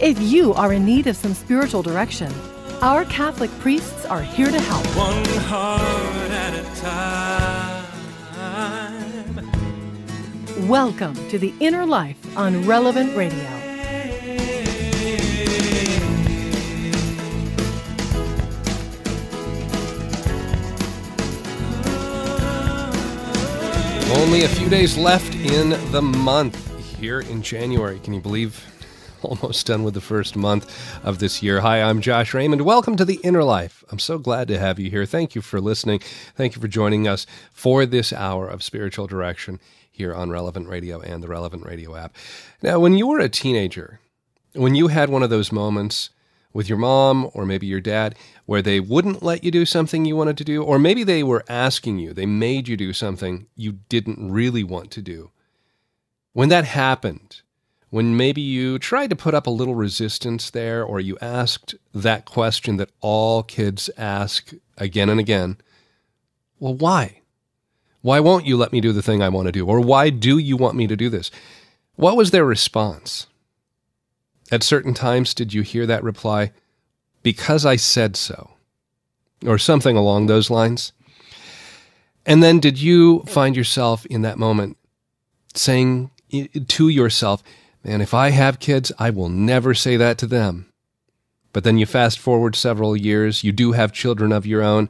if you are in need of some spiritual direction, our Catholic priests are here to help. One heart at a time. Welcome to The Inner Life on Relevant Radio. Only a few days left in the month here in January. Can you believe? Almost done with the first month of this year. Hi, I'm Josh Raymond. Welcome to the Inner Life. I'm so glad to have you here. Thank you for listening. Thank you for joining us for this hour of spiritual direction here on Relevant Radio and the Relevant Radio app. Now, when you were a teenager, when you had one of those moments with your mom or maybe your dad where they wouldn't let you do something you wanted to do, or maybe they were asking you, they made you do something you didn't really want to do. When that happened, when maybe you tried to put up a little resistance there, or you asked that question that all kids ask again and again, well, why? Why won't you let me do the thing I want to do? Or why do you want me to do this? What was their response? At certain times, did you hear that reply, because I said so, or something along those lines? And then did you find yourself in that moment saying to yourself, man, if I have kids, I will never say that to them. But then you fast forward several years, you do have children of your own,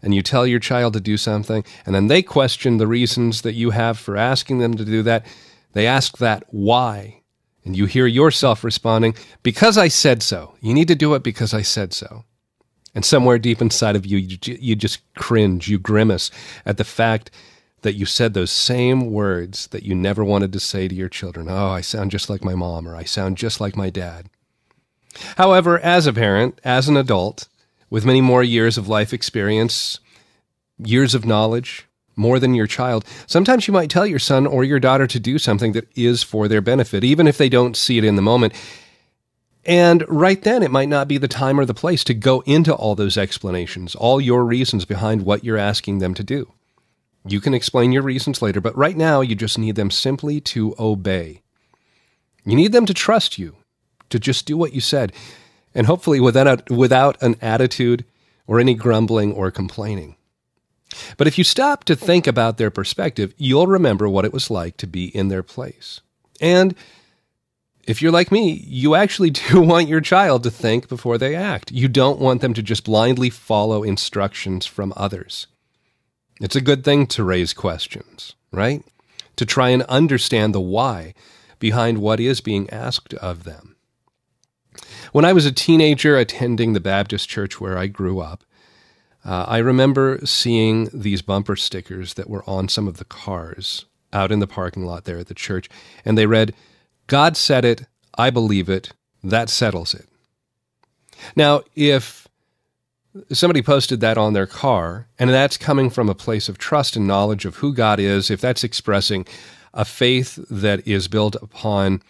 and you tell your child to do something, and then they question the reasons that you have for asking them to do that. They ask that why. And you hear yourself responding, because I said so. You need to do it because I said so. And somewhere deep inside of you, you, you just cringe, you grimace at the fact that you said those same words that you never wanted to say to your children. Oh, I sound just like my mom, or I sound just like my dad. However, as a parent, as an adult, with many more years of life experience, years of knowledge, more than your child, sometimes you might tell your son or your daughter to do something that is for their benefit, even if they don't see it in the moment. And right then, it might not be the time or the place to go into all those explanations, all your reasons behind what you're asking them to do. You can explain your reasons later, but right now, you just need them simply to obey. You need them to trust you, to just do what you said, and hopefully without, without an attitude or any grumbling or complaining. But if you stop to think about their perspective, you'll remember what it was like to be in their place. And if you're like me, you actually do want your child to think before they act. You don't want them to just blindly follow instructions from others. It's a good thing to raise questions, right? To try and understand the why behind what is being asked of them. When I was a teenager attending the Baptist church where I grew up, uh, I remember seeing these bumper stickers that were on some of the cars out in the parking lot there at the church, and they read, God said it, I believe it, that settles it. Now, if somebody posted that on their car, and that's coming from a place of trust and knowledge of who God is, if that's expressing a faith that is built upon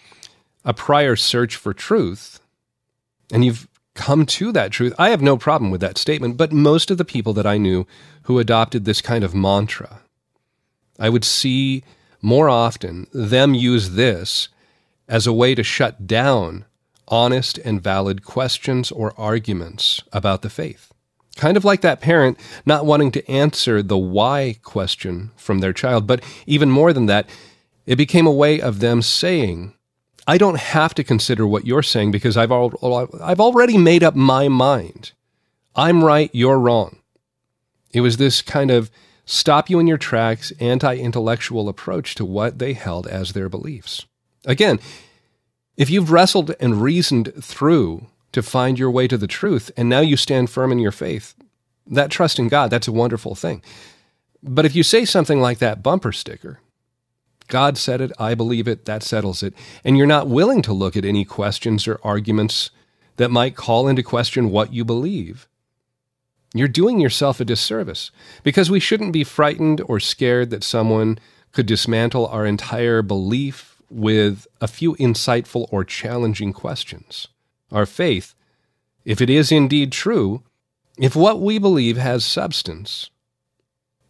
a prior search for truth, and you've come to that truth. I have no problem with that statement, but most of the people that I knew who adopted this kind of mantra, I would see more often them use this as a way to shut down honest and valid questions or arguments about the faith. Kind of like that parent not wanting to answer the why question from their child, but even more than that, it became a way of them saying, I don't have to consider what you're saying because I've, al- I've already made up my mind. I'm right, you're wrong. It was this kind of stop you in your tracks, anti intellectual approach to what they held as their beliefs. Again, if you've wrestled and reasoned through to find your way to the truth, and now you stand firm in your faith, that trust in God, that's a wonderful thing. But if you say something like that bumper sticker, God said it, I believe it, that settles it. And you're not willing to look at any questions or arguments that might call into question what you believe. You're doing yourself a disservice because we shouldn't be frightened or scared that someone could dismantle our entire belief with a few insightful or challenging questions. Our faith, if it is indeed true, if what we believe has substance,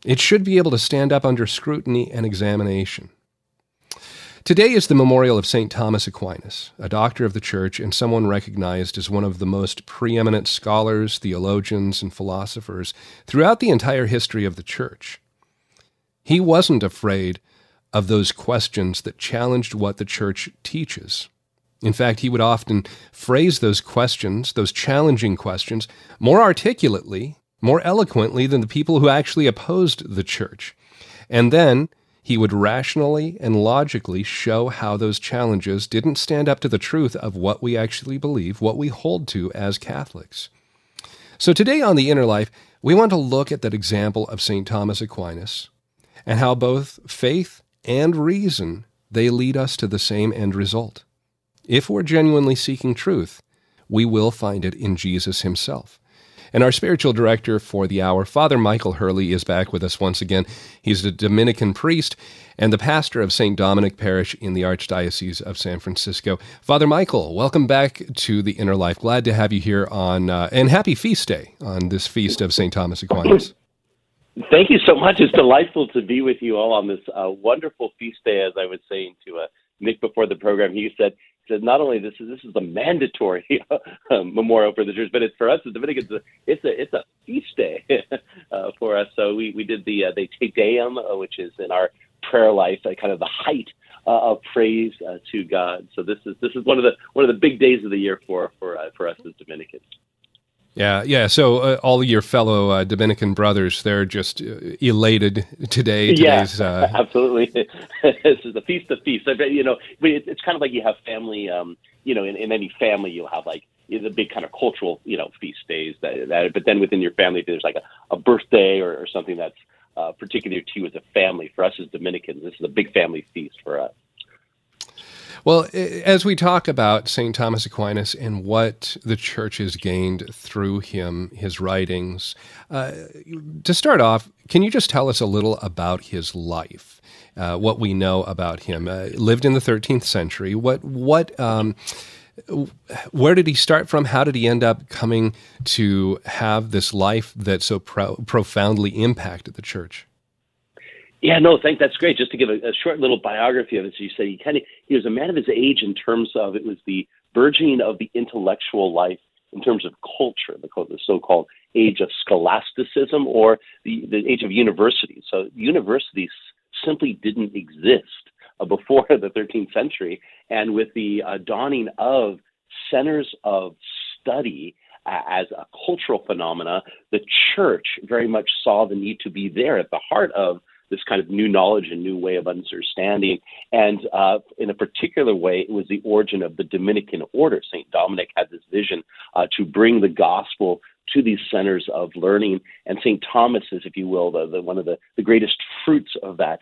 it should be able to stand up under scrutiny and examination. Today is the memorial of St. Thomas Aquinas, a doctor of the Church and someone recognized as one of the most preeminent scholars, theologians, and philosophers throughout the entire history of the Church. He wasn't afraid of those questions that challenged what the Church teaches. In fact, he would often phrase those questions, those challenging questions, more articulately, more eloquently than the people who actually opposed the Church. And then he would rationally and logically show how those challenges didn't stand up to the truth of what we actually believe, what we hold to as Catholics. So today on The Inner Life, we want to look at that example of St. Thomas Aquinas and how both faith and reason they lead us to the same end result. If we're genuinely seeking truth, we will find it in Jesus himself. And our spiritual director for the hour, Father Michael Hurley, is back with us once again. He's a Dominican priest and the pastor of St. Dominic Parish in the Archdiocese of San Francisco. Father Michael, welcome back to the Inner Life. Glad to have you here on, uh, and happy feast day on this feast of St. Thomas Aquinas. Thank you so much. It's delightful to be with you all on this uh, wonderful feast day, as I was saying to uh, Nick before the program. He said said not only this is this is a mandatory uh, memorial for the church, but it's for us as Dominicans. It's a it's a feast day uh, for us. So we we did the uh, the Te Deum, uh, which is in our prayer life, uh, kind of the height uh, of praise uh, to God. So this is this is one of the one of the big days of the year for for uh, for us as Dominicans. Yeah, yeah. So uh, all your fellow uh, Dominican brothers, they're just uh, elated today. Today's, yeah, uh, absolutely. this is the feast of feasts. You know, it's kind of like you have family. Um, you know, in, in any family, you'll have like the big kind of cultural, you know, feast days. That, that but then within your family, there's like a, a birthday or, or something that's uh, particular to you as a family. For us as Dominicans, this is a big family feast for us. Well, as we talk about St. Thomas Aquinas and what the church has gained through him, his writings, uh, to start off, can you just tell us a little about his life? Uh, what we know about him. Uh, lived in the 13th century. What what um, where did he start from? How did he end up coming to have this life that so pro- profoundly impacted the church? Yeah, no, thank that's great. Just to give a, a short little biography of it, so you say he kind of he was a man of his age in terms of it was the burgeoning of the intellectual life in terms of culture, the, the so-called age of scholasticism or the, the age of universities. So universities simply didn't exist uh, before the 13th century, and with the uh, dawning of centers of study as a cultural phenomena, the church very much saw the need to be there at the heart of this kind of new knowledge and new way of understanding. And uh, in a particular way, it was the origin of the Dominican order. St. Dominic had this vision uh, to bring the gospel to these centers of learning. And St. Thomas is, if you will, the, the, one of the, the greatest fruits of that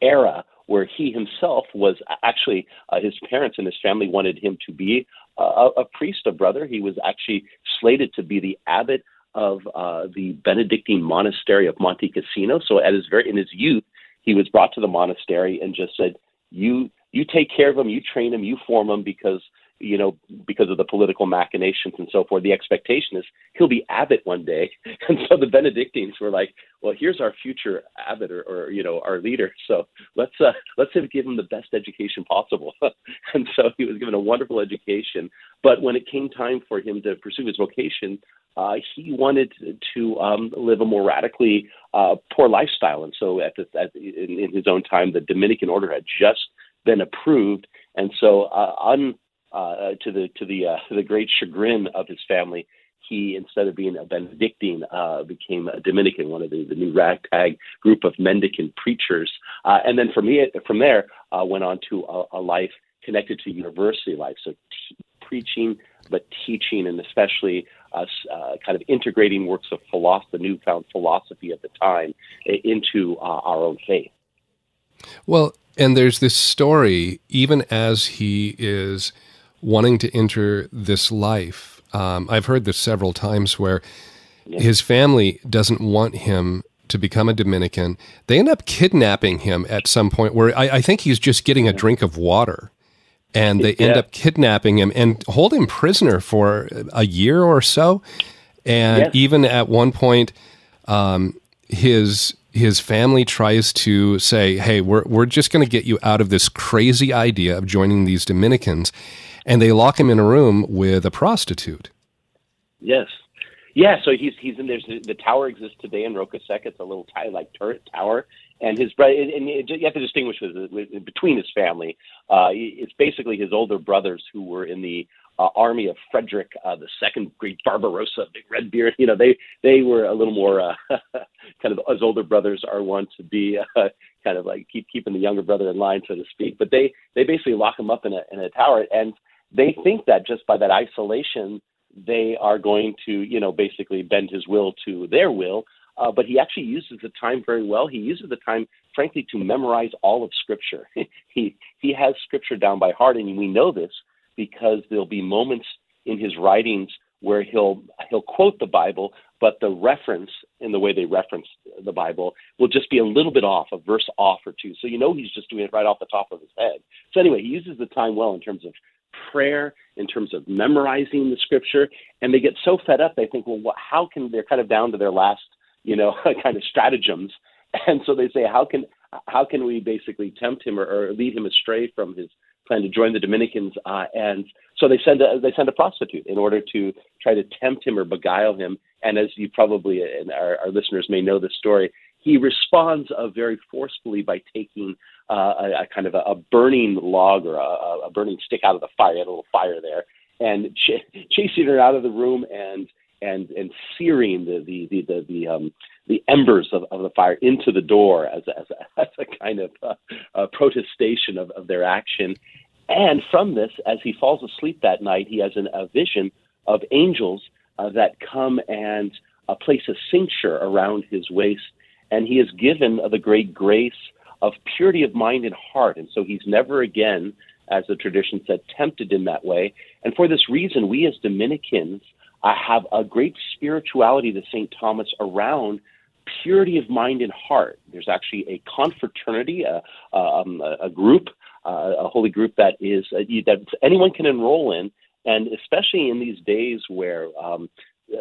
era where he himself was actually uh, his parents and his family wanted him to be a, a priest, a brother. He was actually slated to be the abbot of uh, the Benedictine monastery of Monte Cassino. So at his very in his youth, he was brought to the monastery and just said, "You you take care of him, you train him, you form him because you know, because of the political machinations and so forth. The expectation is he'll be abbot one day. And so the Benedictines were like, well, here's our future abbot or, or you know, our leader. So let's, uh, let's give him the best education possible. and so he was given a wonderful education. But when it came time for him to pursue his vocation, uh, he wanted to um, live a more radically uh, poor lifestyle. And so at, the, at in, in his own time, the Dominican order had just been approved. And so, uh, un, uh, to the to the uh, the great chagrin of his family, he instead of being a Benedictine uh, became a Dominican, one of the, the new ragtag group of mendicant preachers, and then from me from there went on to a, a, life connected to university life, so t- preaching but teaching, and especially uh, kind of integrating works of philosophy, the newfound philosophy at the time, into our own faith. Well, and there's this story, even as he is wanting to enter this life. Um, I've heard this several times where his family doesn't want him to become a Dominican. They end up kidnapping him at some point where I, I think he's just getting a drink of water. And they end up kidnapping him and hold him prisoner for a year or so. And Yes. even at one point, um, his his family tries to say, "Hey, we're we're just going to get you out of this crazy idea of joining these Dominicans," and they lock him in a room with a prostitute. Yes. Yeah, so he's he's in there's the tower exists today in Roccasecca. It's a little tiny like turret tower, and his brother and you have to distinguish between his family. Uh, it's basically his older brothers who were in the uh, army of Frederick uh, the Second, Great Barbarossa, Big Red Beard. You know, they they were a little more uh, kind of as older brothers are wont to be, uh, kind of like keep keeping the younger brother in line, so to speak. But they they basically lock him up in a in a tower, and they think that just by that isolation they are going to, you know, basically bend his will to their will. Uh, but he actually uses the time very well. He uses the time, frankly, to memorize all of Scripture. he he has Scripture down by heart, and we know this because there'll be moments in his writings where he'll he'll quote the Bible, but the reference in the way they reference the Bible will just be a little bit off, a verse off or two. So you know he's just doing it right off the top of his head. So anyway, he uses the time well in terms of prayer, in terms of memorizing the scripture, and they get so fed up they think, well, what, how can they're kind of down to their last, you know, kind of stratagems, and so they say, how can how can we basically tempt him or, or lead him astray from his plan to join the Dominicans? Uh, and so they send a they send a prostitute in order to try to tempt him or beguile him. And as you probably and our, our listeners may know this story, he responds uh, very forcefully by taking uh, a, a kind of a, a burning log or a, a burning stick out of the fire, a little fire there, and ch- chasing her out of the room and and and searing the the the the, the um the embers of, of the fire into the door as a, as a, as a kind of uh, uh, protestation of, of their action. And from this, as he falls asleep that night, he has an, a vision of angels uh, that come and uh, place a cincture around his waist, and he is given uh, the great grace of purity of mind and heart. And so he's never again, as the tradition said, tempted in that way. And for this reason, we as Dominicans uh, have a great spirituality to St. Thomas around purity of mind and heart. There's actually a confraternity, a, um, a, a group, uh, a holy group that is uh, that anyone can enroll in, and especially in these days where um, uh,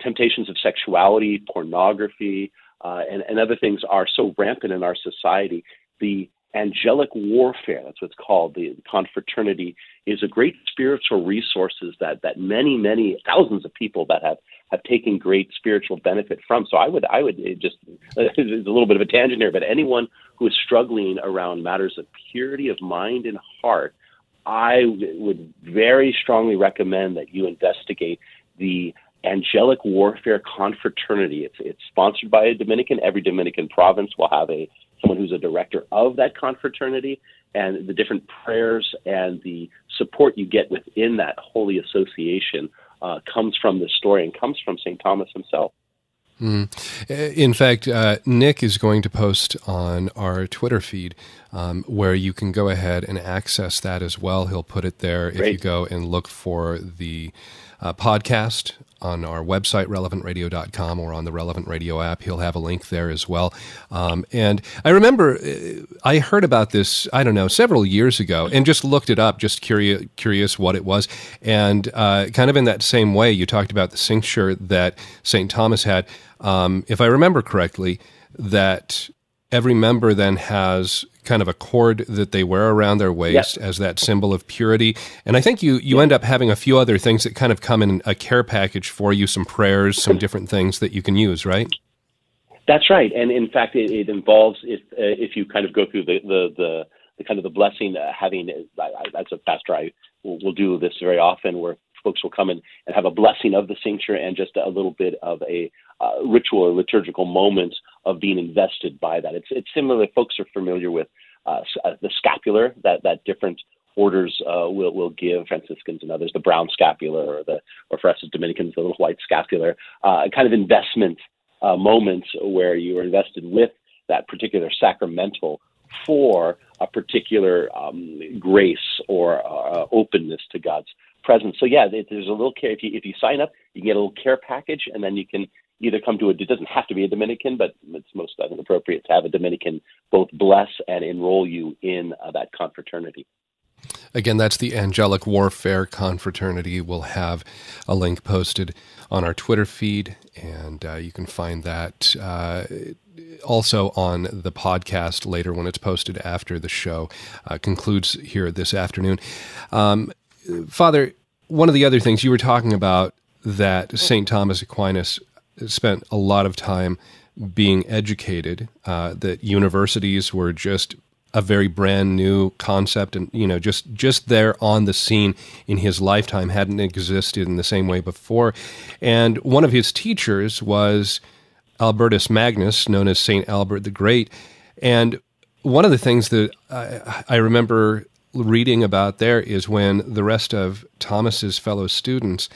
temptations of sexuality, pornography, uh, and, and other things are so rampant in our society, the angelic warfare, that's what it's called, the confraternity, is a great spiritual resources that, that many, many thousands of people that have, have taken great spiritual benefit from. So I would, I would just, it's a little bit of a tangent here, but anyone who is struggling around matters of purity of mind and heart, I would very strongly recommend that you investigate the Angelic Warfare Confraternity. It's it's sponsored by a Dominican. Every Dominican province will have a someone who's a director of that confraternity, and the different prayers and the support you get within that holy association uh, comes from this story and comes from St. Thomas himself. Mm. In fact, uh, Nick is going to post on our Twitter feed um, where you can go ahead and access that as well. He'll put it there if you go and look for the uh, podcast on our website, relevantradio.com, or on the Relevant Radio app. He'll have a link there as well. Um, and I remember uh, I heard about this, I don't know, several years ago and just looked it up, just curious, curious what it was. And uh, kind of in that same way, you talked about the cincture that St. Thomas had. Um, if I remember correctly, that every member then has kind of a cord that they wear around their waist as that symbol of purity. And I think you, you end up having a few other things that kind of come in a care package for you, some prayers, some different things that you can use, right? That's right, and in fact, it, it involves if uh, if you kind of go through the the the, the kind of the blessing uh, having I, I, as a pastor, I will will do this very often where folks will come in and have a blessing of the cincture and just a little bit of a uh, ritual or liturgical moment of being invested by that. It's it's similar. Folks are familiar with uh, uh, the scapular that that different orders uh, will will give Franciscans and others the brown scapular or the or for us as Dominicans the little white scapular uh, kind of investment uh, moments where you are invested with that particular sacramental for a particular um, grace or uh, openness to God's presence. So yeah, there's a little care. If you if you sign up, you get a little care package, and then you can either come to a. It doesn't have to be a Dominican, but it's most I think appropriate to have a Dominican both bless and enroll you in uh, that confraternity. Again, that's the Angelic Warfare Confraternity. We'll have a link posted on our Twitter feed, and uh, you can find that uh, also on the podcast later when it's posted after the show uh, concludes here this afternoon. Um, Father, one of the other things you were talking about that St. Thomas Aquinas spent a lot of time being educated, uh, that universities were just a very brand new concept and you know just just there on the scene in his lifetime hadn't existed in the same way before. And one of his teachers was Albertus Magnus known as Saint Albert the Great. And one of the things that I, I remember reading about there is when the rest of Thomas's fellow students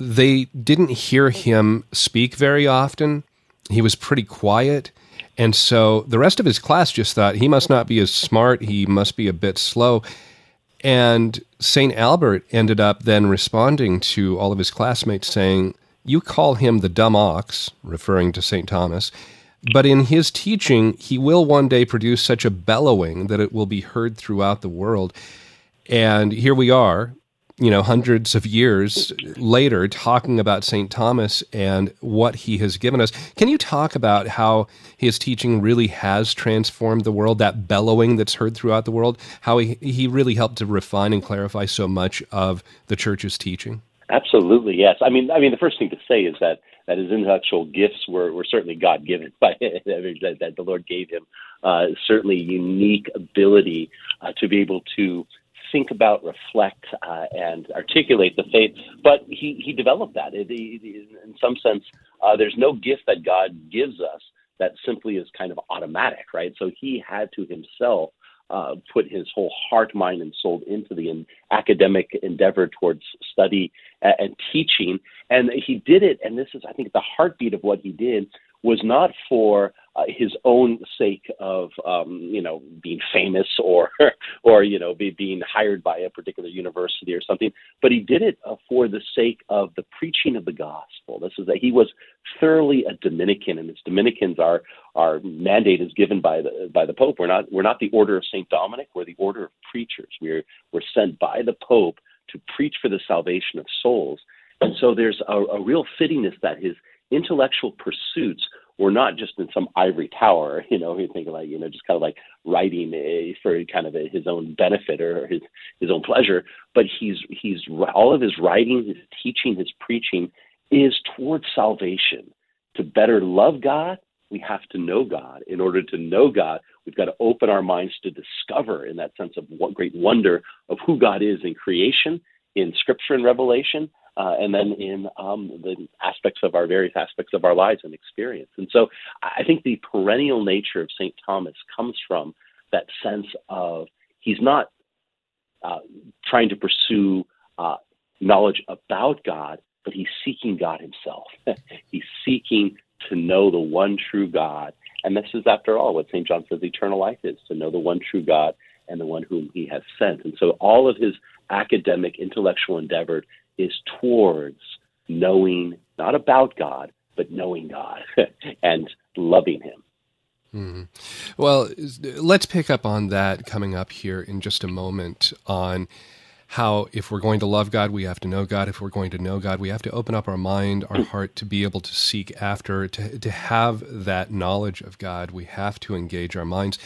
they didn't hear him speak very often he was pretty quiet and so the rest of his class just thought he must not be as smart, he must be a bit slow. And St. Albert ended up then responding to all of his classmates saying, You call him the dumb ox, referring to St. Thomas, but in his teaching, he will one day produce such a bellowing that it will be heard throughout the world. And here we are, you know, hundreds of years later, talking about St. Thomas and what he has given us. Can you talk about how his teaching really has transformed the world, that bellowing that's heard throughout the world, how he, he really helped to refine and clarify so much of the church's teaching? Absolutely, yes. I mean, I mean, the first thing to say is that that his intellectual gifts were, were certainly God given, but that, that the Lord gave him uh, certainly unique ability uh, to be able to think about, reflect, uh, and articulate the faith. But he, he developed that. It, it, in some sense, uh, there's no gift that God gives us that simply is kind of automatic, right? So he had to himself uh, put his whole heart, mind, and soul into the academic endeavor towards study and, and teaching. And he did it, and this is, I think, the heartbeat of what he did was not for uh, his own sake of um, you know being famous or or you know be, being hired by a particular university or something, but he did it uh, for the sake of the preaching of the gospel. This is that he was thoroughly a Dominican, and as Dominicans, our our mandate is given by the by the Pope. We're not we're not the order of Saint Dominic. We're the order of preachers. We're we're sent by the Pope to preach for the salvation of souls. And so there's a, a real fittingness that his intellectual pursuits were not just in some ivory tower, you know, you think like, you know, just kind of like writing a, for kind of a, his own benefit or his, his own pleasure, but he's, he's, all of his writing, his teaching, his preaching is towards salvation. To better love God, we have to know God. In order to know God, we've got to open our minds to discover, in that sense of what great wonder of who God is in creation, in Scripture and Revelation, uh, and then in um, the aspects of our various aspects of our lives and experience. And so I think the perennial nature of St. Thomas comes from that sense of he's not uh, trying to pursue uh, knowledge about God, but he's seeking God himself. he's seeking to know the one true God. And this is, after all, what St. John says eternal life is to know the one true God and the one whom he has sent. And so all of his academic, intellectual endeavor is towards knowing not about God, but knowing God and loving Him. Mm-hmm. Well, let's pick up on that coming up here in just a moment on how if we're going to love God, we have to know God. If we're going to know God, we have to open up our mind, our heart to be able to seek after, to, to have that knowledge of God. We have to engage our minds.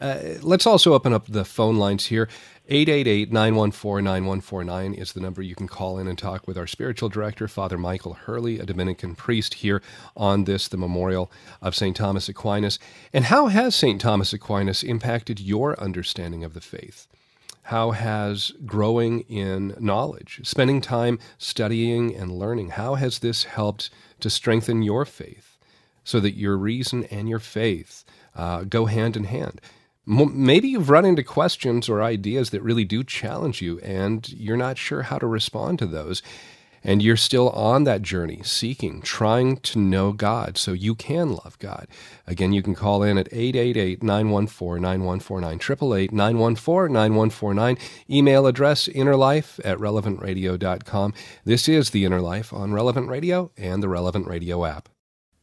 Uh, let's also open up the phone lines here. 888 914 9149 is the number you can call in and talk with our spiritual director, Father Michael Hurley, a Dominican priest here on this, the memorial of St. Thomas Aquinas. And how has St. Thomas Aquinas impacted your understanding of the faith? How has growing in knowledge, spending time studying and learning, how has this helped to strengthen your faith so that your reason and your faith uh, go hand in hand? Maybe you've run into questions or ideas that really do challenge you and you're not sure how to respond to those. and you're still on that journey, seeking, trying to know God so you can love God. Again, you can call in at 888 914 9149, 888 914 9149. Email address innerlife at relevantradio.com. This is The Inner Life on Relevant Radio and the Relevant Radio app.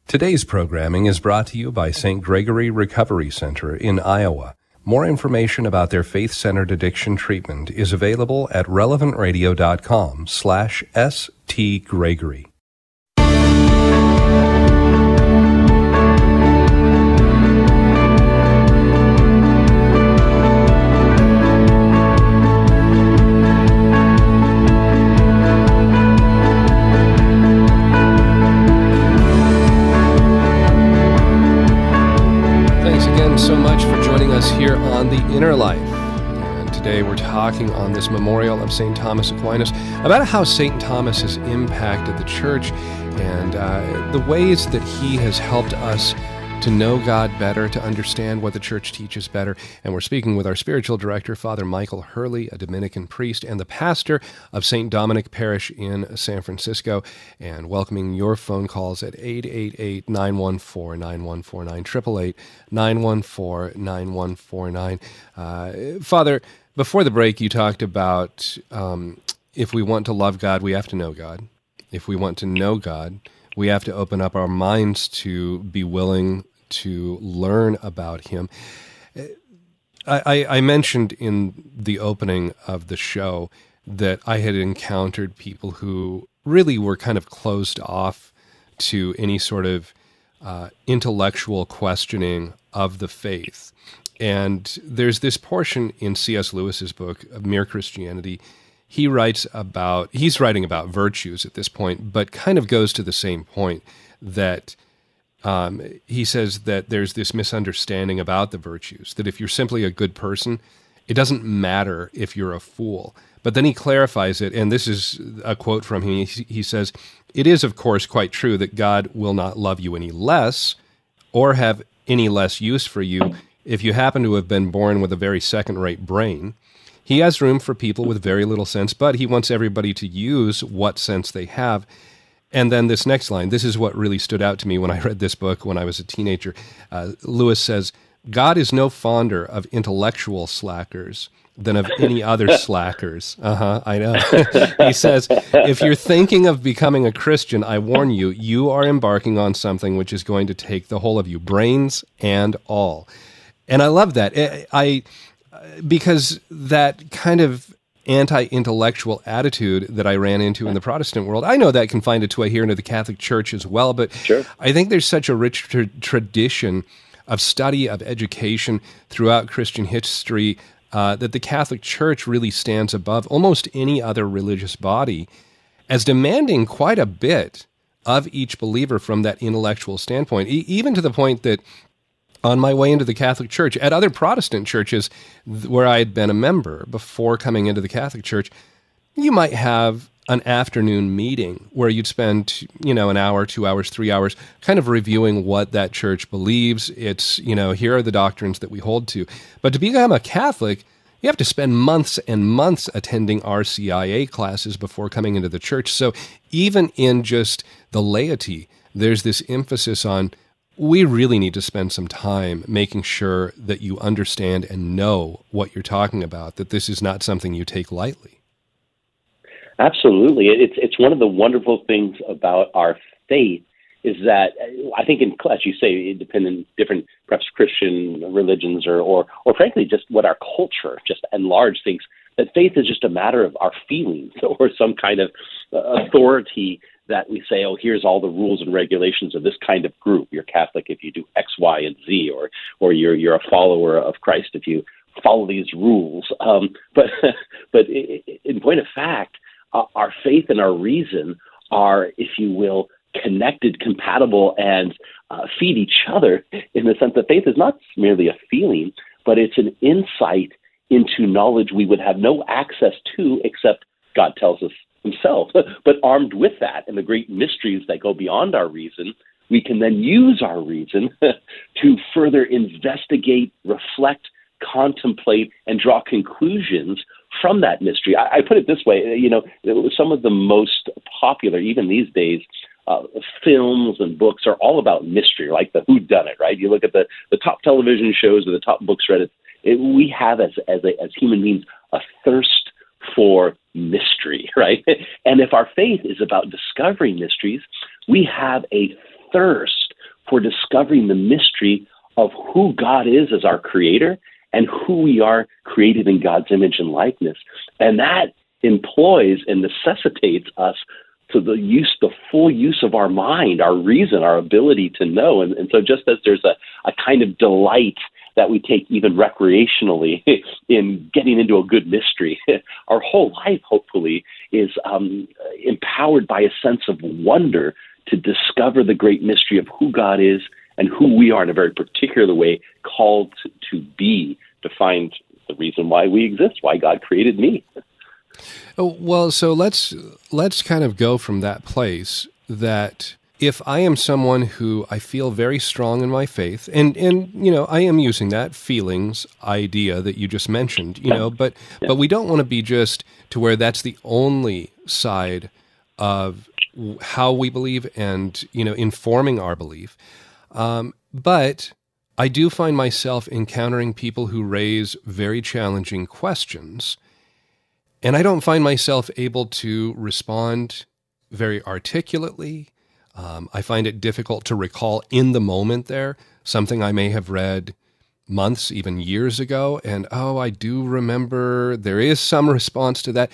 Today's programming is brought to you by St. Gregory Recovery Center in Iowa. More information about their faith-centered addiction treatment is available at relevantradio.com slash stgregory. Inner Life. And today we're talking on this memorial of St. Thomas Aquinas about how St. Thomas has impacted the church and uh, the ways that he has helped us to know God better, to understand what the church teaches better. And we're speaking with our spiritual director, Father Michael Hurley, a Dominican priest and the pastor of St. Dominic Parish in San Francisco, and welcoming your phone calls at 888 914 9149, 888 914 9149. Uh, Father, before the break, you talked about um, if we want to love God, we have to know God. If we want to know God, we have to open up our minds to be willing to learn about Him. I, I, mentioned in the opening of the show that I had encountered people who really were kind of closed off to any sort of uh, intellectual questioning of the faith. And there's this portion in C.S. Lewis's book, Mere Christianity. He writes about, he's writing about virtues at this point, but kind of goes to the same point that um, he says that there's this misunderstanding about the virtues, that if you're simply a good person, it doesn't matter if you're a fool. But then he clarifies it, and this is a quote from him. He, he says, It is, of course, quite true that God will not love you any less or have any less use for you if you happen to have been born with a very second rate brain. He has room for people with very little sense, but he wants everybody to use what sense they have. And then this next line this is what really stood out to me when I read this book when I was a teenager. Uh, Lewis says, God is no fonder of intellectual slackers than of any other slackers. Uh huh, I know. he says, if you're thinking of becoming a Christian, I warn you, you are embarking on something which is going to take the whole of you, brains and all. And I love that. I, I because that kind of anti-intellectual attitude that I ran into in the Protestant world. I know that can find its way here into the Catholic Church as well, but Sure. I think there's such a rich tra- tradition of study of education throughout Christian history uh, that the Catholic Church really stands above almost any other religious body as demanding quite a bit of each believer from that intellectual standpoint, e- even to the point that on my way into the Catholic Church, at other Protestant churches where I had been a member before coming into the Catholic Church, you might have an afternoon meeting where you'd spend, you know, an hour, two hours, three hours, kind of reviewing what that church believes. It's, you know, here are the doctrines that we hold to. But to become a Catholic, you have to spend months and months attending RCIA classes before coming into the church. So even in just the laity, there's this emphasis on we really need to spend some time making sure that you understand and know what you're talking about, that this is not something you take lightly. Absolutely, it's it's one of the wonderful things about our faith is that I think, in as you say, independent, different perhaps Christian religions, or or or frankly, just what our culture just large thinks that faith is just a matter of our feelings or some kind of uh, authority that we say, oh, here's all the rules and regulations of this kind of group. You're Catholic if you do X, Y, and Z, or or you're you're a follower of Christ if you follow these rules. Um, but but in point of fact, uh, our faith and our reason are, if you will, connected, compatible, and uh, feed each other in the sense that faith is not merely a feeling, but it's an insight into knowledge we would have no access to except God tells us himself. but armed with that and the great mysteries that go beyond our reason, we can then use our reason to further investigate, reflect, contemplate, and draw conclusions from that mystery. I, I put it this way, you know, some of the most popular, even these days, uh, films and books are all about mystery, like the Who Done It, right? You look at the the top television shows or the top books read. It, we have as as a, as human beings a thirst for mystery, right? And if our faith is about discovering mysteries, we have a thirst for discovering the mystery of who God is as our creator and who we are created in God's image and likeness. And that employs and necessitates us to the use, the full use of our mind, our reason, our ability to know. And, and so just as there's a, a kind of delight that we take even recreationally in getting into a good mystery. Our whole life, hopefully, is um, empowered by a sense of wonder to discover the great mystery of who God is and who we are in a very particular way called to, be to find the reason why we exist, why God created me. Oh, well, so let's let's kind of go from that place that if I am someone who I feel very strong in my faith, and and you know I am using that feelings idea that you just mentioned, you know, but but we don't want to be just to where that's the only side of how we believe and you know informing our belief. Um, but I do find myself encountering people who raise very challenging questions, and I don't find myself able to respond very articulately um, I find it difficult to recall in the moment there something I may have read months, even years ago. And oh, I do remember there is some response to that.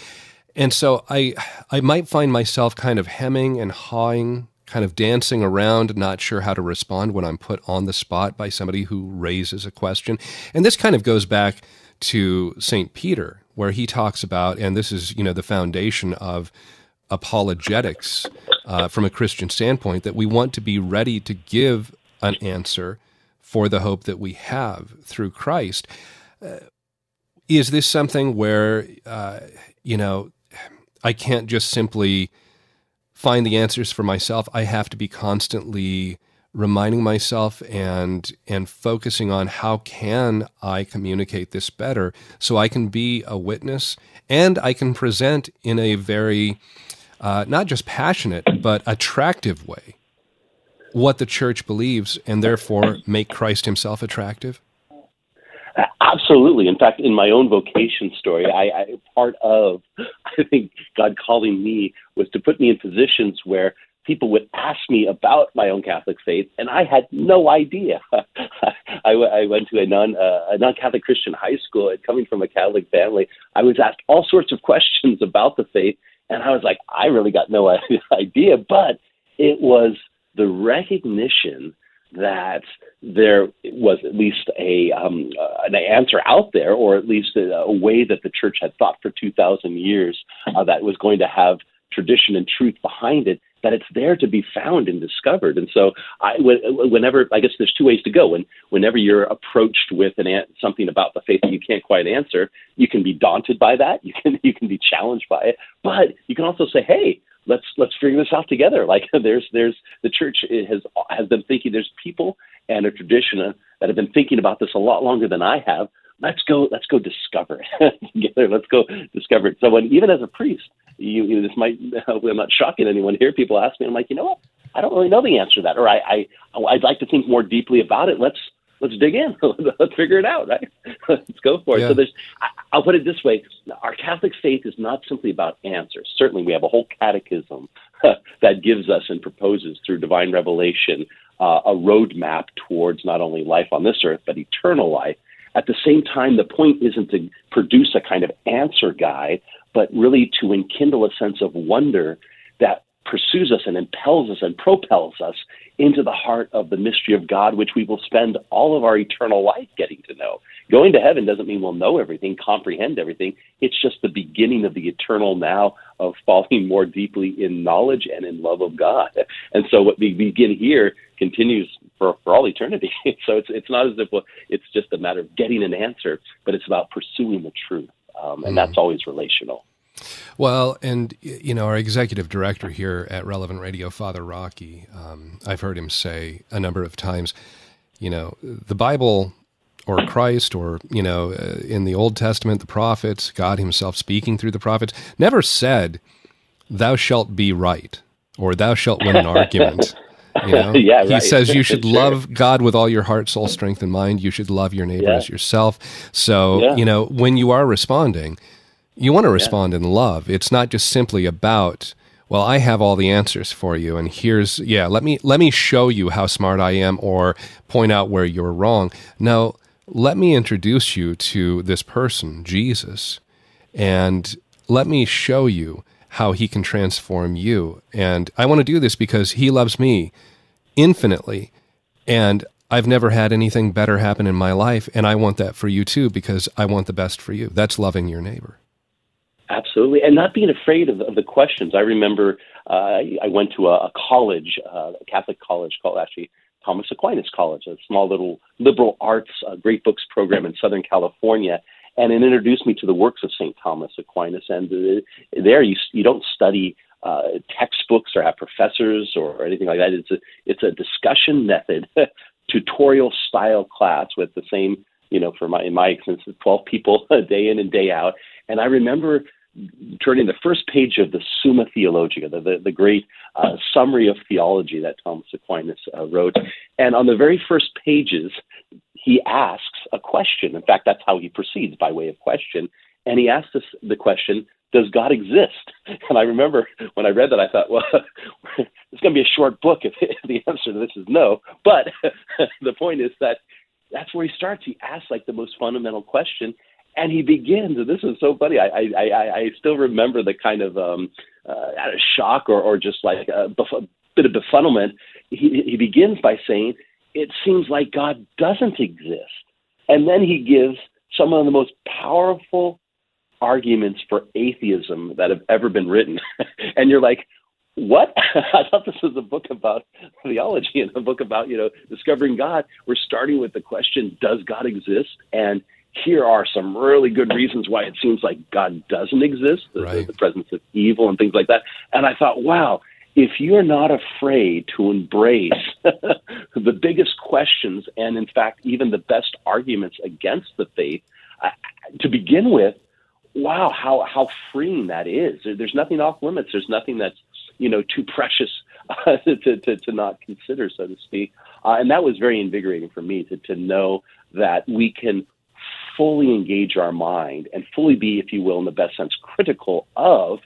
And so I, I might find myself kind of hemming and hawing, kind of dancing around, not sure how to respond when I'm put on the spot by somebody who raises a question. And this kind of goes back to St. Peter, where he talks about, and this is, you know, the foundation of apologetics uh, from a Christian standpoint that we want to be ready to give an answer for the hope that we have through Christ. Uh, is this something where, uh, you know, I can't just simply find the answers for myself? I have to be constantly reminding myself and and focusing on how can I communicate this better so I can be a witness and I can present in a very uh, not just passionate, but attractive way what the church believes and therefore make Christ himself attractive? Absolutely. In fact, in my own vocation story, I, I part of I think God calling me was to put me in positions where people would ask me about my own Catholic faith, and I had no idea. I, I went to a non uh, a non Catholic Christian high school, and coming from a Catholic family, I was asked all sorts of questions about the faith, and I was like, I really got no idea, but it was the recognition that there was at least a um, uh, an answer out there, or at least a, a, way that the church had thought for two thousand years uh, that was going to have tradition and truth behind it. That it's there to be found and discovered. And so, I, whenever I guess there's two ways to go. When whenever you're approached with an something about the faith that you can't quite answer, you can be daunted by that. You can you can be challenged by it, but you can also say, hey, let's let's figure this out together. Like there's there's the church has has been thinking. There's people and a tradition uh, that have been thinking about this a lot longer than I have. Let's go let's go discover it together. Let's go discover it. So when even as a priest, you, you this might I'm not shocking anyone here. People ask me, I'm like, you know what? I don't really know the answer to that, or I, I I'd like to think more deeply about it. Let's let's dig in. let's figure it out, right? let's go for it. Yeah. So there's, I'll put it this way: our Catholic faith is not simply about answers. Certainly, we have a whole catechism that gives us and proposes through divine revelation uh, a roadmap towards not only life on this earth but eternal life. At the same time, the point isn't to produce a kind of answer guide, but really to enkindle a sense of wonder that pursues us and impels us and propels us into the heart of the mystery of God, which we will spend all of our eternal life getting to know. Going to heaven doesn't mean we'll know everything, comprehend everything. It's just the beginning of the eternal now of falling more deeply in knowledge and in love of God. And so what we begin here continues for, for all eternity. so it's it's not as if well, it's just a matter of getting an answer, but it's about pursuing the truth, um, and mm. that's always relational. Well, and you know, our executive director here at Relevant Radio, Father Rocky, um, I've heard him say a number of times, you know, the Bible or Christ or, you know, uh, in the Old Testament, the prophets, God himself speaking through the prophets, never said, thou shalt be right or thou shalt win an argument. You know? yeah, he says you should Sure. love God with all your heart, soul, strength, and mind. You should love your neighbor Yeah. as yourself. So, Yeah. you know, when you are responding, you want to respond in love. It's not just simply about, well, I have all the answers for you, and here's yeah, let me let me show you how smart I am, or point out where you're wrong. No, let me introduce you to this person, Jesus, and let me show you how he can transform you. And I want to do this because he loves me infinitely. And I've never had anything better happen in my life. And I want that for you too, because I want the best for you. That's loving your neighbor. Absolutely, and not being afraid of, of the questions. I remember uh, I, went to a, a college, uh, a Catholic college called actually Thomas Aquinas College, a small little liberal arts uh, great books program in Southern California, and it introduced me to the works of Saint Thomas Aquinas. And uh, there, you you don't study uh, textbooks or have professors or anything like that. It's a it's a discussion method, tutorial style class with the same you know for my in my experience, twelve people day in and day out. And I remember turning the first page of the Summa Theologica, the, the, the great uh, summary of theology that Thomas Aquinas uh, wrote. And on the very first pages, he asks a question. In fact, that's how he proceeds by way of question. And he asks us the question, does God exist? And I remember when I read that, I thought, well, it's going to be a short book if, if the answer to this is no. But the point is that that's where he starts. He asks like the most fundamental question, and he begins. And this is so funny. I I, I, I still remember the kind of um, uh, shock or, or just like a, bef- a bit of befuddlement. He, he begins by saying, "It seems like God doesn't exist," and then he gives some of the most powerful arguments for atheism that have ever been written. and you're like, what? I thought this was a book about theology and a book about, you know, discovering God. We're starting with the question, does God exist? And here are some really good reasons why it seems like God doesn't exist, the, Right. the presence of evil and things like that. And I thought, wow, if you're not afraid to embrace the biggest questions and, in fact, even the best arguments against the faith, I, to begin with, wow, how how freeing that is. There's nothing off limits. There's nothing that's you know too precious uh, to, to to not consider, so to speak. Uh, and that was very invigorating for me to to know that we can fully engage our mind and fully be, if you will, in the best sense, critical of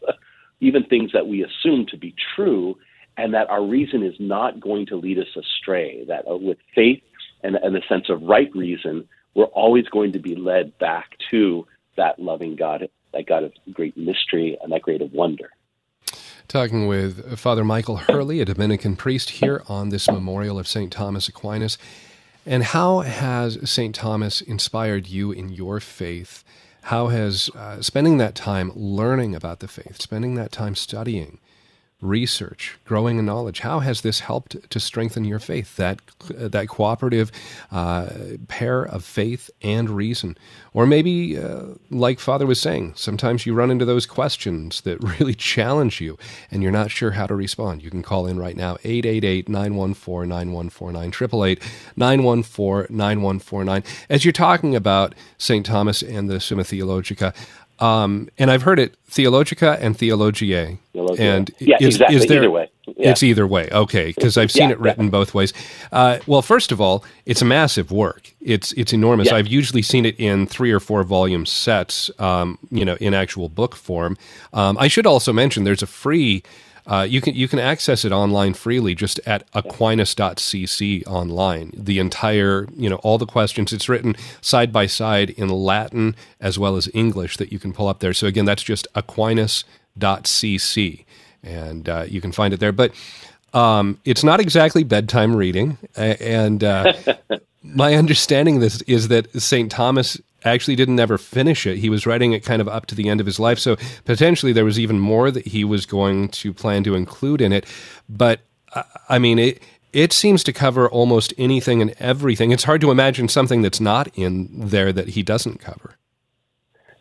even things that we assume to be true, and that our reason is not going to lead us astray. That uh, with faith and, and the sense of right reason, we're always going to be led back to that loving God, that God of great mystery and that great of wonder. Talking with Father Michael Hurley, a Dominican priest, here on this memorial of St. Thomas Aquinas. And how has St. Thomas inspired you in your faith? How has uh, spending that time learning about the faith, spending that time studying, research, growing in knowledge, how has this helped to strengthen your faith? That that cooperative uh, pair of faith and reason, or maybe, uh, like Father was saying, sometimes you run into those questions that really challenge you, and you're not sure how to respond. You can call in right now 888-914-9149, 888-914-9149. As you're talking about St. Thomas and the Summa Theologica, um, and I've heard it Theologica and Theologiae. Theologia. And Yeah, is, exactly. is there, Either way. Yeah. It's either way. Okay, because I've seen Yeah, it written both ways. Uh, well, first of all, it's a massive work. It's it's enormous. Yeah. I've usually seen it in three or four volume sets. Um, you know, in actual book form. Um, I should also mention there's a free. Uh, you can you can access it online freely just at aquinas.cc online. The entire you know all the questions. It's written side by side in Latin as well as English that you can pull up there. So again, that's just aquinas.cc, and uh, you can find it there. But um, it's not exactly bedtime reading, and uh, my understanding of this is that St. Thomas actually didn't ever finish it. He was writing it kind of up to the end of his life. So potentially there was even more that he was going to plan to include in it. But uh, I mean, it, it seems to cover almost anything and everything. It's hard to imagine something that's not in there that he doesn't cover.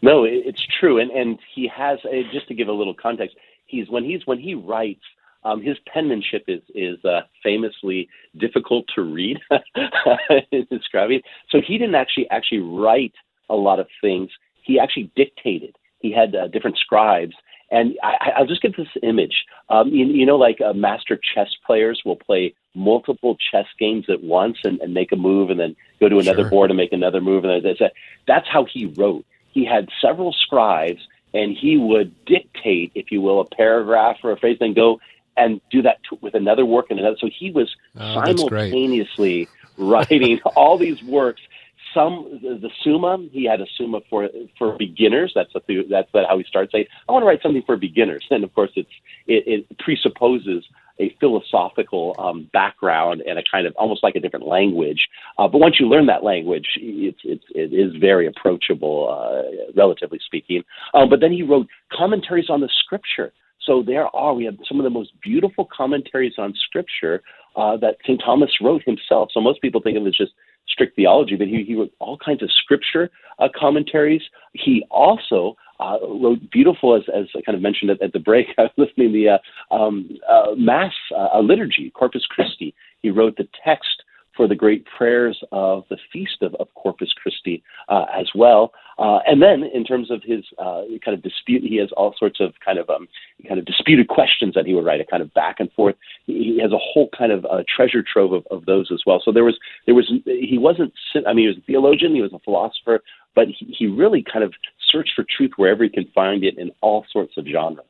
No, it's true, and and he has uh, just to give a little context. He's when he's when he writes Um, his penmanship is is uh, famously difficult to read, describing. So he didn't actually actually write a lot of things. He actually dictated. He had uh, different scribes, and I, I'll just give this image. Um, you, you know, like uh, master chess players will play multiple chess games at once and, and make a move, and then go to another Sure. board and make another move, and that's that's how he wrote. He had several scribes, and he would dictate, if you will, a paragraph or a phrase, then go and do that to, with another work and another. So he was Oh, simultaneously writing all these works. Some the, Summa, he had a Summa for for beginners. That's what that's how he starts saying, "I want to write something for beginners." And of course, it's it, it presupposes a philosophical um, background and a kind of almost like a different language. Uh, but once you learn that language, it's it's it is very approachable, uh, relatively speaking. Um, but then he wrote commentaries on the Scripture. So there are we have some of the most beautiful commentaries on Scripture uh, that St. Thomas wrote himself. So most people think of it as just strict theology, but he, he wrote all kinds of Scripture uh, commentaries. He also uh, wrote beautiful, as, as I kind of mentioned at, at the break. I was listening the uh, um, uh, Mass uh, liturgy, Corpus Christi. He wrote the text for the great prayers of the feast of, of Corpus Christi uh, as well. Uh, and then, in terms of his uh, kind of dispute, he has all sorts of kind of um, kind of disputed questions that he would write, a kind of back and forth. He has a whole kind of uh, treasure trove of, of those as well. So there was there was he wasn't I mean he was a theologian, he was a philosopher, but he, he really kind of searched for truth wherever he can find it in all sorts of genres.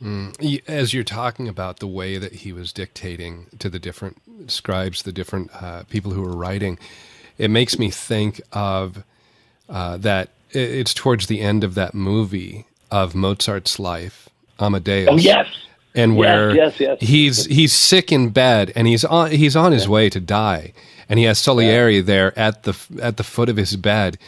Mm. As you're talking about the way that he was dictating to the different scribes, the different uh, people who were writing, it makes me think of uh, that it's towards the end of that movie of Mozart's life, Amadeus. Oh yes, and where yes, yes. he's he's sick in bed and he's on he's on his way to die. And he has Salieri there at the at the foot of his bed.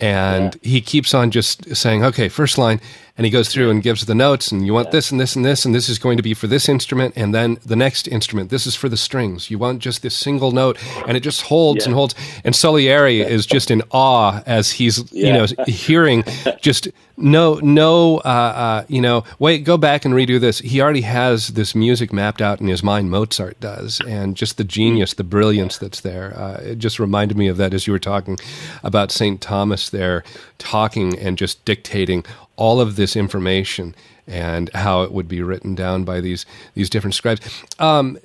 And he keeps on just saying okay first line and he goes through and gives the notes and you want this and this and this and this is going to be for this instrument and then the next instrument. This is for the strings. You want just this single note and it just holds and holds. And Salieri is just in awe as he's you know hearing just no no uh, uh, you know wait go back and redo this. He already has this music mapped out in his mind. Mozart does and just the genius the brilliance that's there uh, it just reminded me of that as you were talking about st thomas there talking and just dictating all of this information and how it would be written down by these these different scribes um,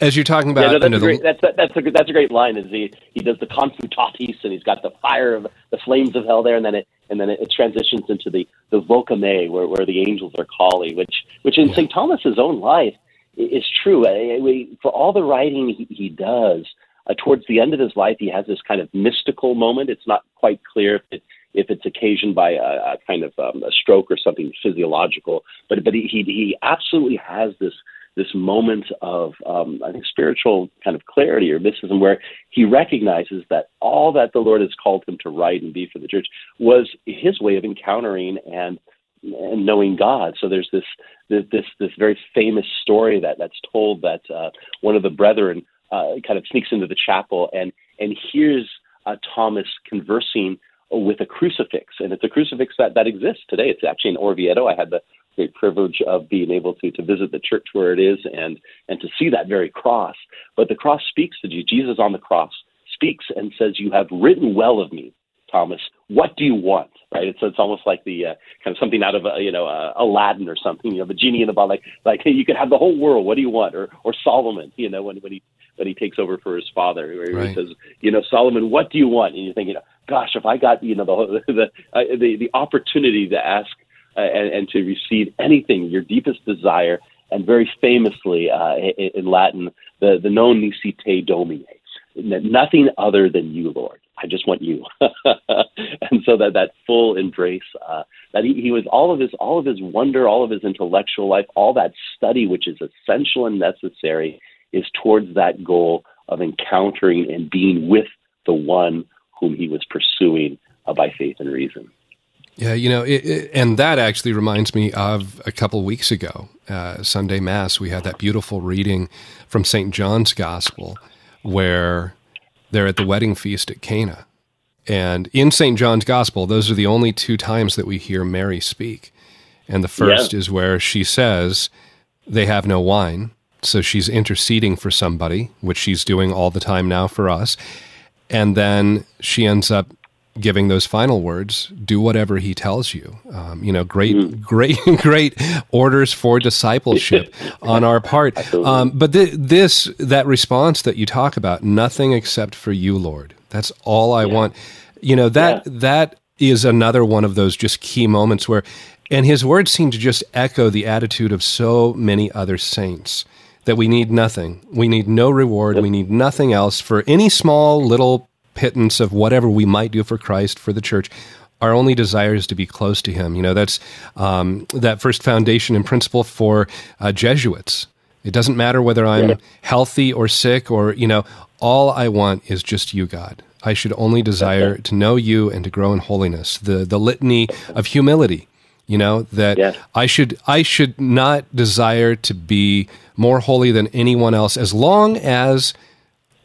as you're talking about yeah, no, that's, a the- great, that's, that's, a, that's a great line. Is he, he does the confutatis and he's got the fire of the flames of hell there, and then it and then it, it transitions into the the voca me where, where the angels are calling, which which in St. Thomas's own life is true. I- I- we- For all the writing he, he does, uh, towards the end of his life, he has this kind of mystical moment. It's not quite clear if it, if it's occasioned by a, a kind of um, a stroke or something physiological, but but he he, absolutely has this this moment of um, I think spiritual kind of clarity or mysticism where he recognizes that all that the Lord has called him to write and be for the church was his way of encountering and and knowing God. So there's this this this, this very famous story that that's told that uh, one of the brethren uh, kind of sneaks into the chapel and and hears uh, Thomas conversing with a crucifix, and it's a crucifix that that exists today. It's actually in Orvieto. I had the great privilege of being able to to visit the church where it is and and to see that very cross. But the cross speaks to you. Jesus on the cross speaks and says, "You have written well of me, Thomas. What do you want?" Right. It's it's almost like the uh, kind of something out of uh, you know uh, Aladdin or something. You know, the genie in the bottle. Like like hey, you could have the whole world. What do you want? Or or Solomon. You know, when when he when he takes over for his father, where Right. he says, you know, Solomon, what do you want? And you're thinking, gosh, if I got you know the the uh, the, the opportunity to ask uh, and, and to receive anything, your deepest desire, and very famously uh, in, in Latin, the the non nisi te domine, nothing other than you, Lord. I just want you, and so that that full embrace uh, that he, he was all of his all of his wonder, all of his intellectual life, all that study, which is essential and necessary, is towards that goal of encountering and being with the one whom he was pursuing uh, by faith and reason. Yeah, you know, it, it, and that actually reminds me of a couple weeks ago, uh, Sunday Mass. We had that beautiful reading from St. John's Gospel where they're at the wedding feast at Cana. And in St. John's Gospel, those are the only two times that we hear Mary speak. And the first Yeah. is where she says, they have no wine. So she's interceding for somebody, which she's doing all the time now for us. And then she ends up giving those final words do whatever he tells you um, you know great mm. great great orders for discipleship on our part um, but th- this that response that you talk about nothing except for you lord that's all i yeah. want you know that yeah. that is another one of those just key moments where and his words seem to just echo the attitude of so many other saints that we need nothing we need no reward we need nothing else for any small little pittance of whatever we might do for Christ, for the church. Our only desire is to be close to Him. You know, that's um, that first foundation and principle for uh, Jesuits. It doesn't matter whether I'm healthy or sick or, you know, all I want is just you, God. I should only desire to know you and to grow in holiness. The the litany of humility, you know, that yeah. I should I should not desire to be more holy than anyone else as long as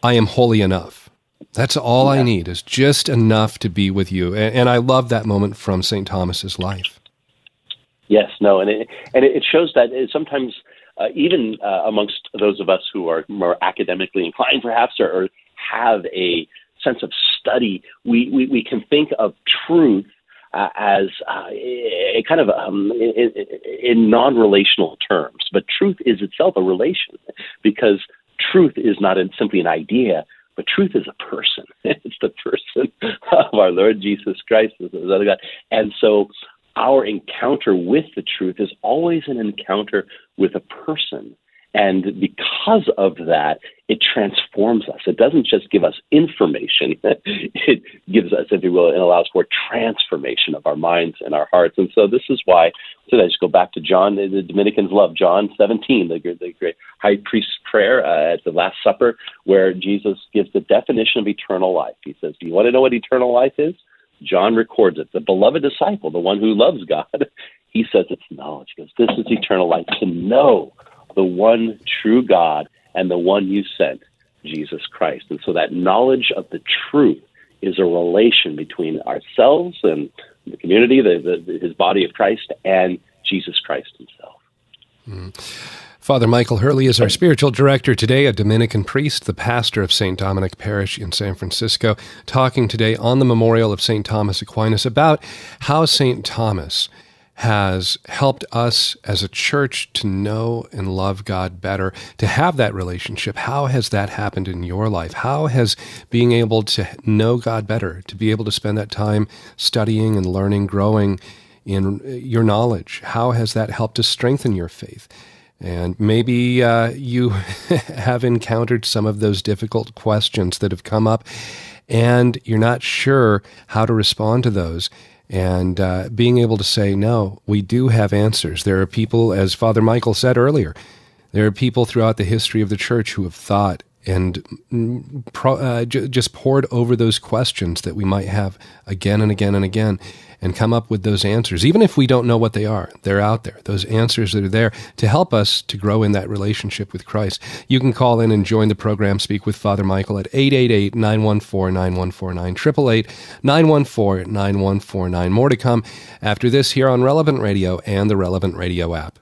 I am holy enough. That's all yeah. I need is just enough to be with you. And, and I love that moment from St. Thomas's life. Yes, no, and it, and it shows that sometimes uh, even uh, amongst those of us who are more academically inclined, perhaps, or, or have a sense of study, we, we, we can think of truth uh, as uh, a kind of um, in, in non-relational terms. But truth is itself a relation because truth is not simply an idea, but truth is a person. it's the person of our Lord Jesus Christ, the other God. And so our encounter with the truth is always an encounter with a person. And because of that, it transforms us. It doesn't just give us information, it gives us, if you will, it allows for transformation of our minds and our hearts. And so this is why, so I just go back to John, the Dominicans love John 17, the, the great high priest's prayer uh, at the Last Supper, where Jesus gives the definition of eternal life. He says, Do you want to know what eternal life is? John records it. The beloved disciple, the one who loves God, he says it's knowledge. He goes, This is eternal life, to know the one true God and the one you sent, Jesus Christ. And so that knowledge of the truth is a relation between ourselves and the community, the, the, his body of Christ, and Jesus Christ himself. Mm. Father Michael Hurley is our spiritual director today, a Dominican priest, the pastor of St. Dominic Parish in San Francisco, talking today on the memorial of St. Thomas Aquinas about how St. Thomas has helped us as a church to know and love God better, to have that relationship. How has that happened in your life? How has being able to know God better, to be able to spend that time studying and learning, growing in your knowledge, how has that helped to strengthen your faith? And maybe uh, you have encountered some of those difficult questions that have come up, and you're not sure how to respond to those and uh, being able to say, no, we do have answers. There are people, as Father Michael said earlier, there are people throughout the history of the church who have thought and mm, pro, uh, j- just pored over those questions that we might have again and again and again and come up with those answers. Even if we don't know what they are, they're out there. Those answers that are there to help us to grow in that relationship with Christ. You can call in and join the program, speak with Father Michael at 888 914 9149, 888 914 9149. More to come after this here on Relevant Radio and the Relevant Radio app.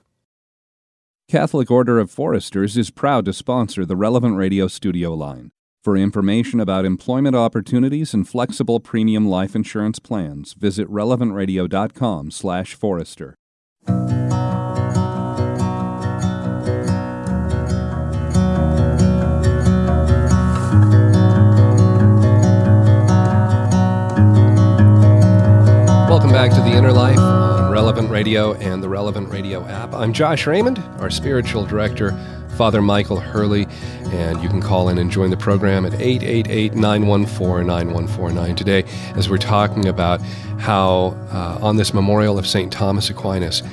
Catholic Order of Foresters is proud to sponsor the Relevant Radio studio line. For information about employment opportunities and flexible premium life insurance plans, visit relevantradio.com/forester. Welcome back to the Inner Life on Relevant Radio and the Relevant Radio app. I'm Josh Raymond, our spiritual director Father Michael Hurley, and you can call in and join the program at 888 914 9149 today as we're talking about how, uh, on this memorial of St. Thomas Aquinas,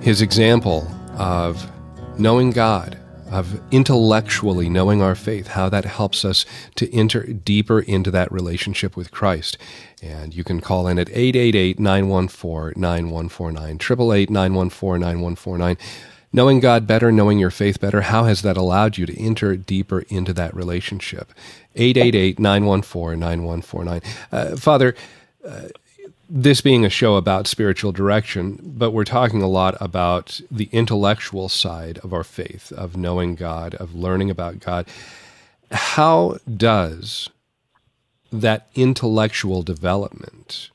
his example of knowing God, of intellectually knowing our faith, how that helps us to enter deeper into that relationship with Christ. And you can call in at 888 914 9149, 888 914 9149 knowing God better, knowing your faith better, how has that allowed you to enter deeper into that relationship? 888 914 9149. Uh, Father, uh, this being a show about spiritual direction, but we're talking a lot about the intellectual side of our faith, of knowing God, of learning about God. How does that intellectual development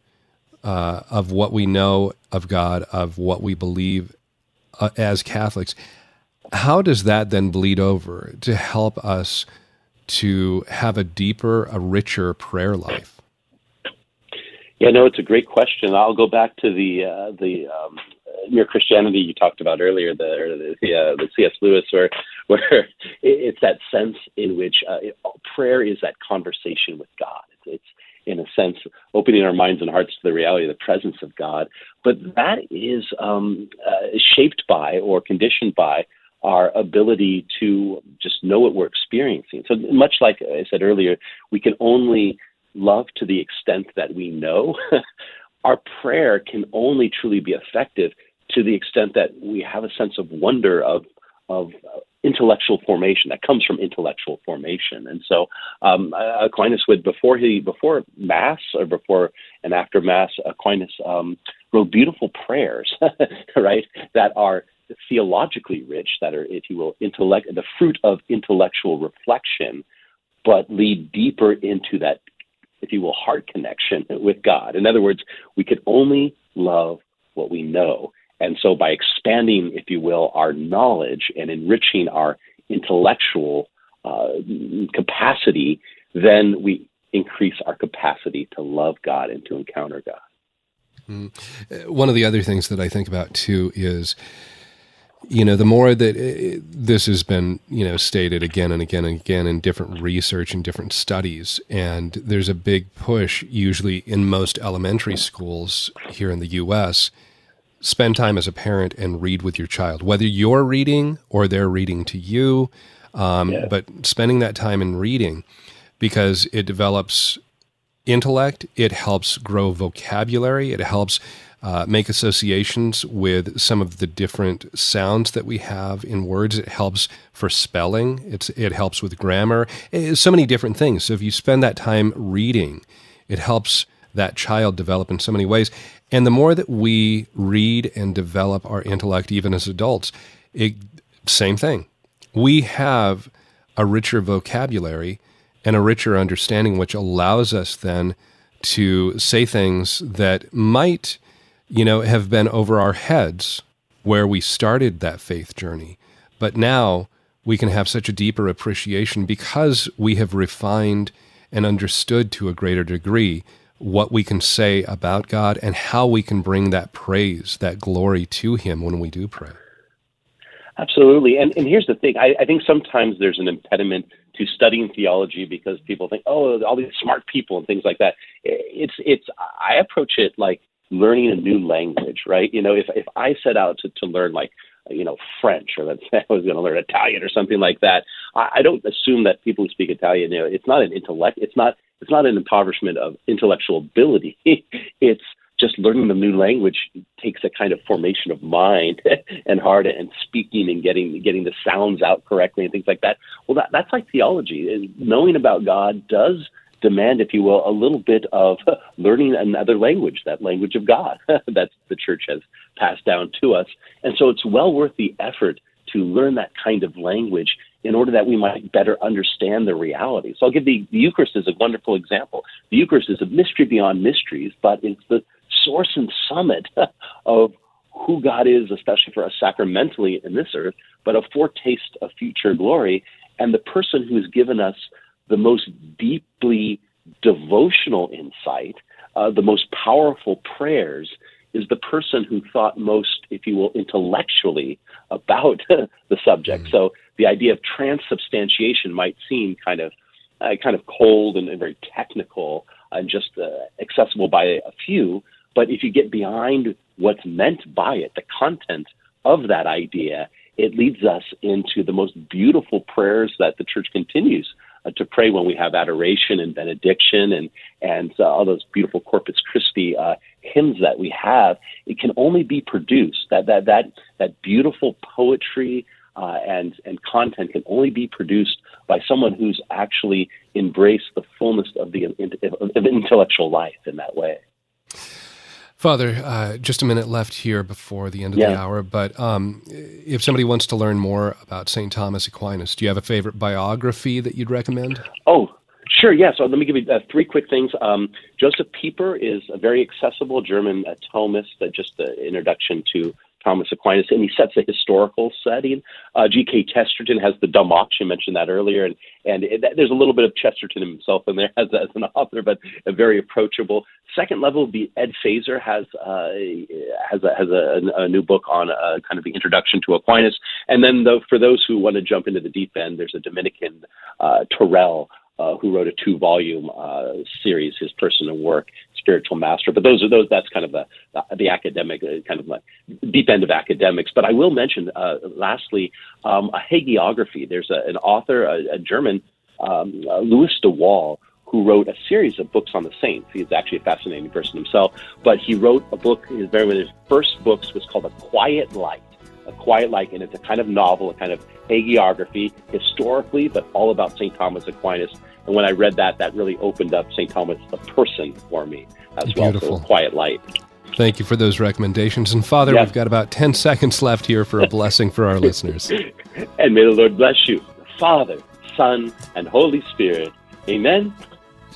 uh, of what we know of God, of what we believe uh, as Catholics, how does that then bleed over to help us to have a deeper, a richer prayer life? Yeah, no, it's a great question. I'll go back to the uh, the um, mere Christianity you talked about earlier, the the, uh, the C.S. Lewis, where where it's that sense in which uh, prayer is that conversation with God. It's, it's in a sense opening our minds and hearts to the reality of the presence of God, but that is um, uh, shaped by or conditioned by our ability to just know what we're experiencing. So much like I said earlier, we can only love to the extent that we know. our prayer can only truly be effective to the extent that we have a sense of wonder of of intellectual formation that comes from intellectual formation. And so um, Aquinas would before he before mass or before and after mass, Aquinas um, wrote beautiful prayers, right, that are theologically rich, that are, if you will, intellect the fruit of intellectual reflection, but lead deeper into that, if you will, heart connection with God. In other words, we could only love what we know. And so by expanding, if you will, our knowledge and enriching our intellectual uh, capacity, then we increase our capacity to love God and to encounter God. Mm. One of the other things that I think about too is you know, the more that it, uh, this has been, you know, stated again and again and again in different research and different studies, and there's a big push, usually in most elementary schools here in the U.S., spend time as a parent and read with your child, whether you're reading or they're reading to you, um, yeah. but spending that time in reading because it develops intellect, it helps grow vocabulary, it helps uh, make associations with some of the different sounds that we have in words. It helps for spelling. It's, it helps with grammar. It's so many different things. So if you spend that time reading, it helps that child develop in so many ways. And the more that we read and develop our intellect, even as adults, it, same thing. We have a richer vocabulary and a richer understanding, which allows us then to say things that might you know, have been over our heads where we started that faith journey. But now we can have such a deeper appreciation because we have refined and understood to a greater degree what we can say about God and how we can bring that praise, that glory to Him when we do pray. Absolutely. And, and here's the thing I, I think sometimes there's an impediment to studying theology because people think, oh, all these smart people and things like that. It's, it's, I approach it like learning a new language, right? You know, if if I set out to, to learn like you know French or say I was going to learn Italian or something like that, I, I don't assume that people who speak Italian, you know, it's not an intellect, it's not it's not an impoverishment of intellectual ability. it's just learning the new language takes a kind of formation of mind and heart and speaking and getting getting the sounds out correctly and things like that. Well, that, that's like theology. Knowing about God does demand, if you will, a little bit of learning another language, that language of God that the church has passed down to us. And so it's well worth the effort to learn that kind of language in order that we might better understand the reality. So I'll give the, the Eucharist as a wonderful example. The Eucharist is a mystery beyond mysteries, but it's the source and summit of who God is, especially for us sacramentally in this earth, but a foretaste of future glory. And the person who has given us the most deeply devotional insight, uh, the most powerful prayers, is the person who thought most, if you will, intellectually about the subject. Mm. So the idea of transubstantiation might seem kind of uh, kind of cold and, and, very technical and just uh, accessible by a few. But if you get behind what's meant by it, the content of that idea, it leads us into the most beautiful prayers that the church continues uh, to pray when we have adoration and benediction and and uh, all those beautiful Corpus Christi uh, hymns that we have. It can only be produced that that that that beautiful poetry. Uh, and and content can only be produced by someone who's actually embraced the fullness of the of intellectual life in that way. Father, uh, just a minute left here before the end of the hour, but um, if somebody wants to learn more about St. Thomas Aquinas, do you have a favorite biography that you'd recommend? Oh, sure. Yeah. So let me give you uh, three quick things. Um, Josef Pieper is a very accessible German uh, Thomist, uh, just the introduction to Thomas Aquinas, and he sets a historical setting. Uh, G.K. Chesterton has the Dumb Ox. You mentioned that earlier, and and it, there's a little bit of Chesterton himself in there as, as an author, but a very approachable. Second level would be Ed Feser has uh, has a, has a, a new book on uh, kind of the introduction to Aquinas, and then though for those who want to jump into the deep end, there's a Dominican uh, Torrell uh, who wrote a two-volume uh, series, his personal work, Spiritual Master. But those are those. That's kind of the the academic uh, kind of like deep end of academics. But I will mention, uh, lastly, um, a hagiography. There's a, an author, a, a German, um, uh, Louis de Wohl, who wrote a series of books on the saints. He's actually a fascinating person himself. But he wrote a book. His very his first books was called A Quiet Light. A Quiet Light, and it's a kind of novel, a kind of hagiography, historically, but all about St. Thomas Aquinas. And when I read that, that really opened up St. Thomas, the person, for me as well. Beautiful. So, Quiet Light. Thank you for those recommendations. And Father, Yeah. we've got about 10 seconds left here for a blessing for our listeners. And may the Lord bless you, Father, Son, and Holy Spirit. Amen.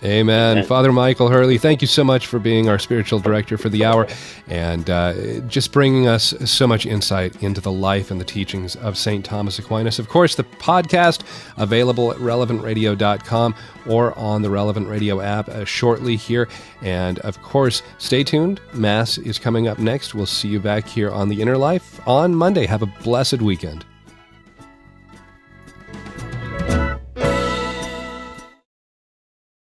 Amen. Amen. Father Michael Hurley, thank you so much for being our spiritual director for the hour and uh, just bringing us so much insight into the life and the teachings of St. Thomas Aquinas. Of course, the podcast available at relevantradio.com or on the Relevant Radio app uh, shortly here. And of course, stay tuned. Mass is coming up next. We'll see you back here on The Inner Life on Monday. Have a blessed weekend.